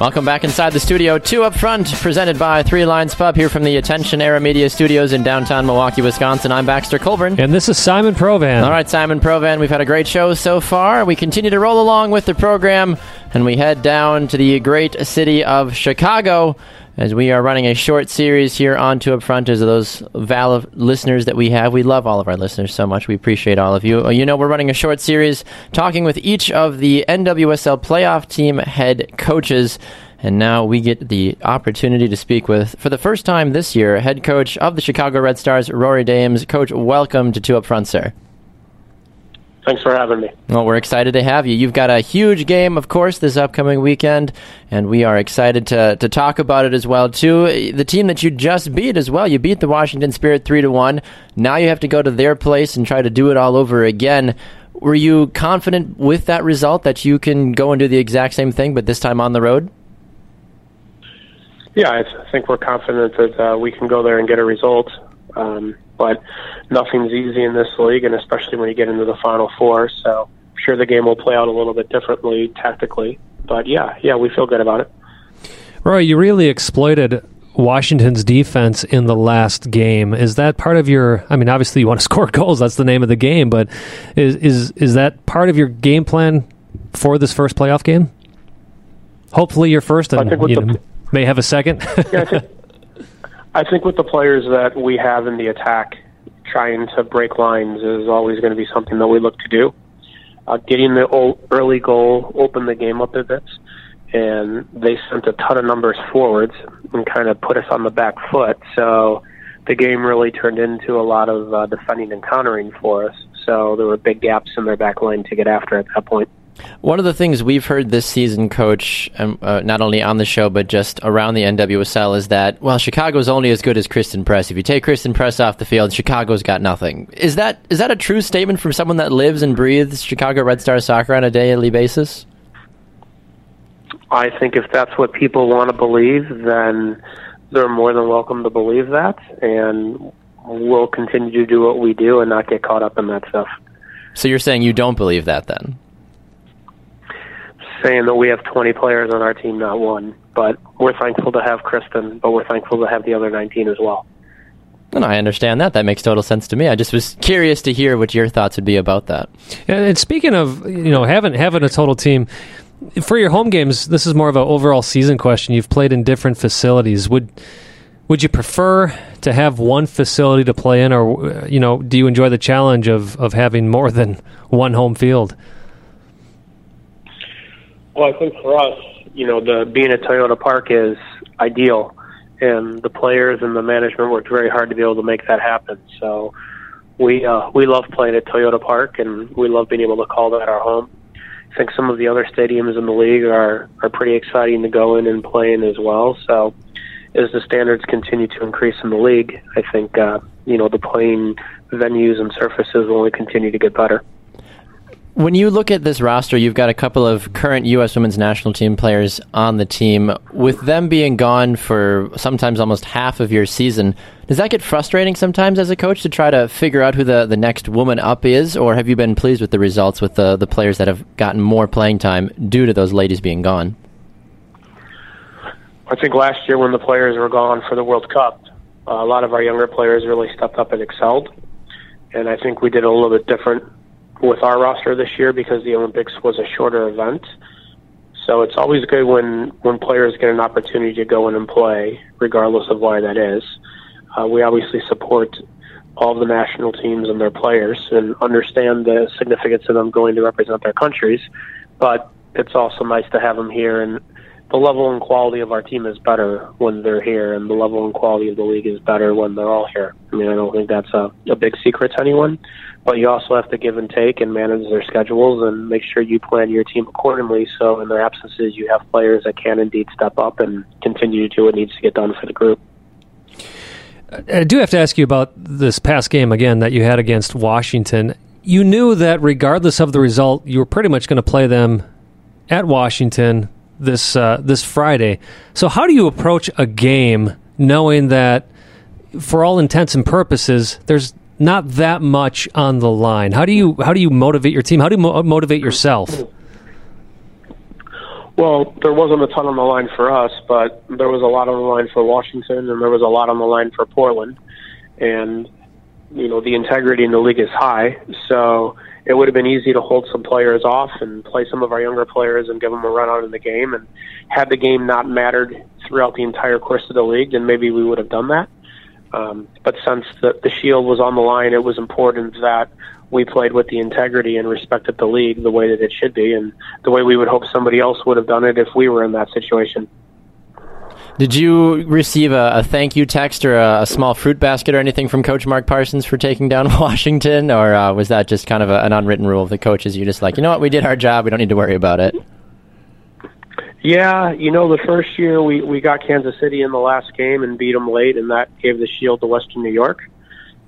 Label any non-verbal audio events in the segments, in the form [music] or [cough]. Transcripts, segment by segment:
Welcome back inside the studio. Two up front, presented by Three Lines Pub here from the Attention Era Media Studios in downtown Milwaukee, Wisconsin. I'm Baxter Colburn. And this is Simon Provan. All right, Simon Provan, we've had a great show so far. We continue to roll along with the program, and we head down to the great city of Chicago as we are running a short series here on Two Up Front. As those valid listeners that we have, we love all of our listeners so much. We appreciate all of you. Uh, You know, we're running a short series talking with each of the NWSL playoff team head coaches. And now we get the opportunity to speak with, for the first time this year, head coach of the Chicago Red Stars, Rory Dames. Coach, welcome to Two Up Front, sir. Thanks for having me. Well, we're excited to have you. You've got a huge game, of course, this upcoming weekend, and we are excited to, to talk about it as well too. The team that you just beat as well, you beat the Washington Spirit three to one. Now you have to go to their place and try to do it all over again. Were you confident with that result that you can go and do the exact same thing, but this time on the road? Yeah, I think we're confident that uh, we can go there and get a result. Um, but nothing's easy in this league, and especially when you get into the Final Four. So, I'm sure the game will play out a little bit differently tactically. But yeah, yeah, we feel good about it. Roy, you really exploited Washington's defense in the last game. Is that part of your? I mean, obviously you want to [laughs] score goals. That's the name of the game. But is is is that part of your game plan for this first playoff game? Hopefully, your first, and you the- know, may have a second. [laughs] Yeah, I think, I think with the players that we have in the attack, trying to break lines is always going to be something that we look to do. Uh, getting the early goal opened the game up a bit, and they sent a ton of numbers forwards and kind of put us on the back foot. So the game really turned into a lot of uh, defending and countering for us. So there were big gaps in their back line to get after at that point. One of the things we've heard this season, Coach, um, uh, not only on the show but just around the NWSL, is that well, Chicago's only as good as Christen Press. If you take Christen Press off the field, Chicago's got nothing. Is that is that a true statement from someone that lives and breathes Chicago Red Star soccer on a daily basis? I think if that's what people want to believe, then they're more than welcome to believe that, and we'll continue to do what we do and not get caught up in that stuff. So you're saying you don't believe that then? Saying that we have 20 players on our team, not one, but we're thankful to have Christen, but we're thankful to have the other 19 as well. And I understand that. That makes total sense to me. I just was curious to hear what your thoughts would be about that. And, and speaking of, you know, having having a total team for your home games, this is more of an overall season question. You've played in different facilities. Would would you prefer to have one facility to play in, or you know, do you enjoy the challenge of of having more than one home field? Well, I think for us, you know, the being at Toyota Park is ideal, and the players and the management worked very hard to be able to make that happen. So we uh, we love playing at Toyota Park, and we love being able to call that our home. I think some of the other stadiums in the league are are pretty exciting to go in and play in as well. So as the standards continue to increase in the league, I think uh, you know the playing venues and surfaces will only continue to get better. When you look at this roster, you've got a couple of current U.S. women's national team players on the team. With them being gone for sometimes almost half of your season, does that get frustrating sometimes as a coach to try to figure out who the, the next woman up is? Or have you been pleased with the results with the, the players that have gotten more playing time due to those ladies being gone? I think last year when the players were gone for the World Cup, a lot of our younger players really stepped up and excelled. And I think we did a little bit different with our roster this year because the Olympics was a shorter event. So it's always good when when players get an opportunity to go in and play, regardless of why that is. Uh, we obviously support all the national teams and their players and understand the significance of them going to represent their countries. But it's also nice to have them here, and the level and quality of our team is better when they're here, and the level and quality of the league is better when they're all here. I mean, I don't think that's a, a big secret to anyone, but you also have to give and take and manage their schedules and make sure you plan your team accordingly. So in their absences, you have players that can indeed step up and continue to do what needs to get done for the group. I do have to ask you about this past game again that you had against Washington. You knew that regardless of the result, you were pretty much going to play them at Washington this uh, this Friday. So how do you approach a game knowing that, for all intents and purposes, there's not that much on the line? How do you how do you motivate your team? How do you mo- motivate yourself? Well, there wasn't a ton on the line for us, but there was a lot on the line for Washington, and there was a lot on the line for Portland. And you know, the integrity in the league is high, so it would have been easy to hold some players off and play some of our younger players and give them a run out in the game. And had the game not mattered throughout the entire course of the league, then maybe we would have done that. Um, but since the, the shield was on the line, it was important that we played with the integrity and respected the league the way that it should be, and the way we would hope somebody else would have done it if we were in that situation. Did you receive a, a thank you text or a, a, small fruit basket or anything from Coach Mark Parsons for taking down [laughs] Washington, or uh, was that just kind of a, an unwritten rule of the coaches? You just like, you know what, we did our job, we don't need to worry about it. Yeah, you know, the first year we we got Kansas City in the last game and beat them late, and that gave the shield to Western New York,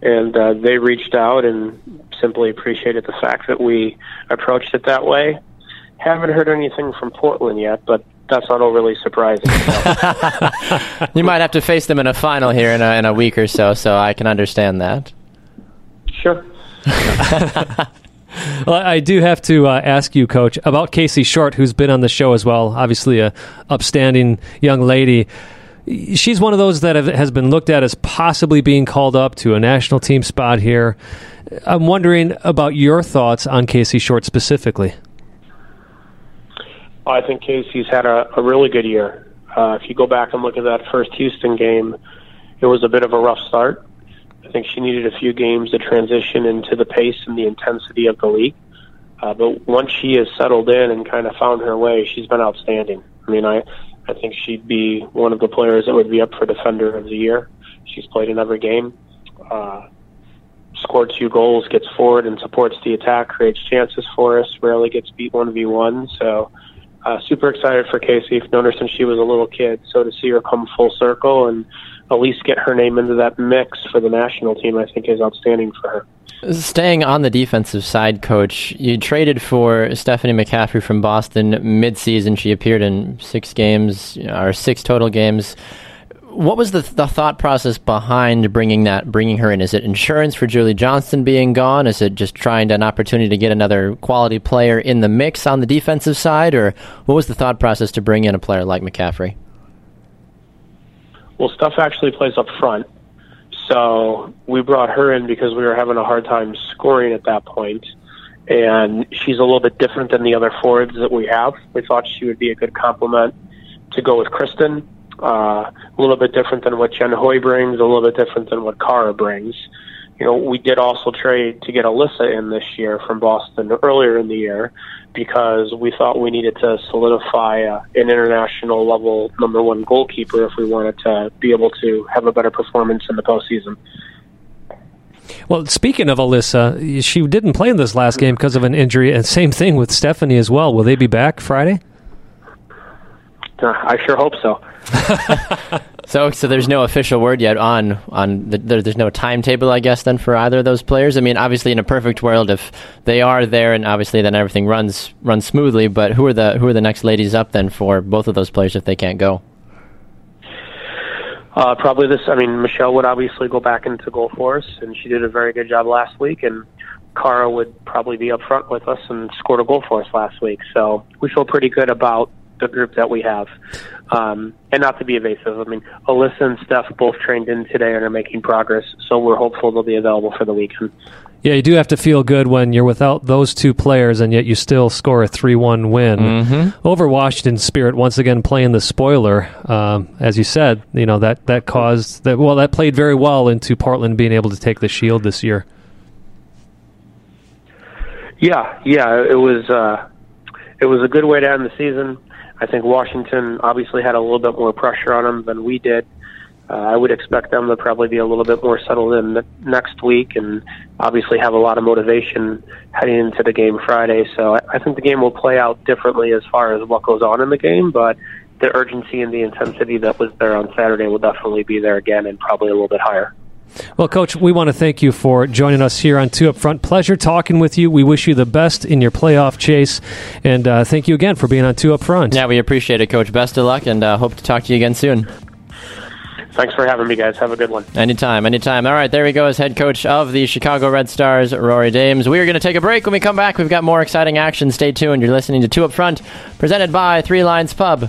and uh, they reached out and simply appreciated the fact that we approached it that way. Haven't heard anything from Portland yet, but that's not overly surprising. So. [laughs] you might have to face them in a final here in a, in a week or so, so I can understand that. Sure. [laughs] well, I do have to uh, ask you, Coach, about Casey Short, who's been on the show as well. Obviously, a upstanding young lady. She's one of those that have, has been looked at as possibly being called up to a national team spot here. I'm wondering about your thoughts on Casey Short specifically. I think Casey's had a, a really good year. Uh, if you go back and look at that first Houston game, it was a bit of a rough start. I think she needed a few games to transition into the pace and the intensity of the league. Uh, but once she has settled in and kind of found her way, she's been outstanding. I mean, I I think she'd be one of the players that would be up for Defender of the Year. She's played in every game, uh, scored two goals, gets forward and supports the attack, creates chances for us, rarely gets beat 1v1. So uh, super excited for Casey. I've known her since she was a little kid, so to see her come full circle and at least get her name into that mix for the national team, I think is outstanding for her. Staying on the defensive side, coach, you traded for Stephanie McCaffrey from Boston midseason. She appeared in six games, or six total games what was the, the thought process behind bringing that bringing her in? Is it insurance for Julie Johnston being gone? Is it just trying to, an opportunity to get another quality player in the mix on the defensive side, or what was the thought process to bring in a player like McCaffrey? Well, Steph actually plays up front, so we brought her in because we were having a hard time scoring at that point, and she's a little bit different than the other forwards that we have. We thought she would be a good complement to go with Christen uh, a little bit different than what Jen Hoy brings, a little bit different than what Kara brings. You know, we did also trade to get Alyssa in this year from Boston earlier in the year because we thought we needed to solidify uh, an international level number one goalkeeper if we wanted to be able to have a better performance in the postseason. Well, speaking of Alyssa, she didn't play in this last game because of an injury, and same thing with Stephanie as well. Will they be back Friday? Uh, I sure hope so. [laughs] so, so there's no official word yet on on the, there, there's no timetable, I guess, then for either of those players. I mean, obviously, in a perfect world, if they are there, and obviously then everything runs runs smoothly. But who are the who are the next ladies up then for both of those players if they can't go? Uh, probably this. I mean, Michelle would obviously go back into goal for us, and she did a very good job last week. And Cara would probably be up front with us and scored a goal for us last week. So we feel pretty good about the group that we have. Um, and not to be evasive, I mean, Alyssa and Steph both trained in today and are making progress, so we're hopeful they'll be available for the weekend. Yeah, you do have to feel good when you're without those two players and yet you still score a 3 1 win Mm-hmm. over Washington Spirit, once again playing the spoiler. Um, as you said, you know, that, that caused that, well, that played very well into Portland being able to take the shield this year. Yeah, yeah, it was uh, it was a good way to end the season. I think Washington obviously had a little bit more pressure on them than we did. Uh, I would expect them to probably be a little bit more settled in n- next week, and obviously have a lot of motivation heading into the game Friday. So I, I think the game will play out differently as far as what goes on in the game, but the urgency and the intensity that was there on Saturday will definitely be there again, and probably a little bit higher. Well, Coach, we want to thank you for joining us here on Two Up Front. Pleasure talking with you. We wish you the best in your playoff chase, and uh, thank you again for being on Two Up Front. Yeah, we appreciate it, Coach. Best of luck, and uh, hope to talk to you again soon. Thanks for having me, guys. Have a good one. Anytime, anytime. All right, there we go as head coach of the Chicago Red Stars, Rory Dames. We are going to take a break. When we come back, we've got more exciting action. Stay tuned. You're listening to Two Up Front, presented by Three Lines Pub.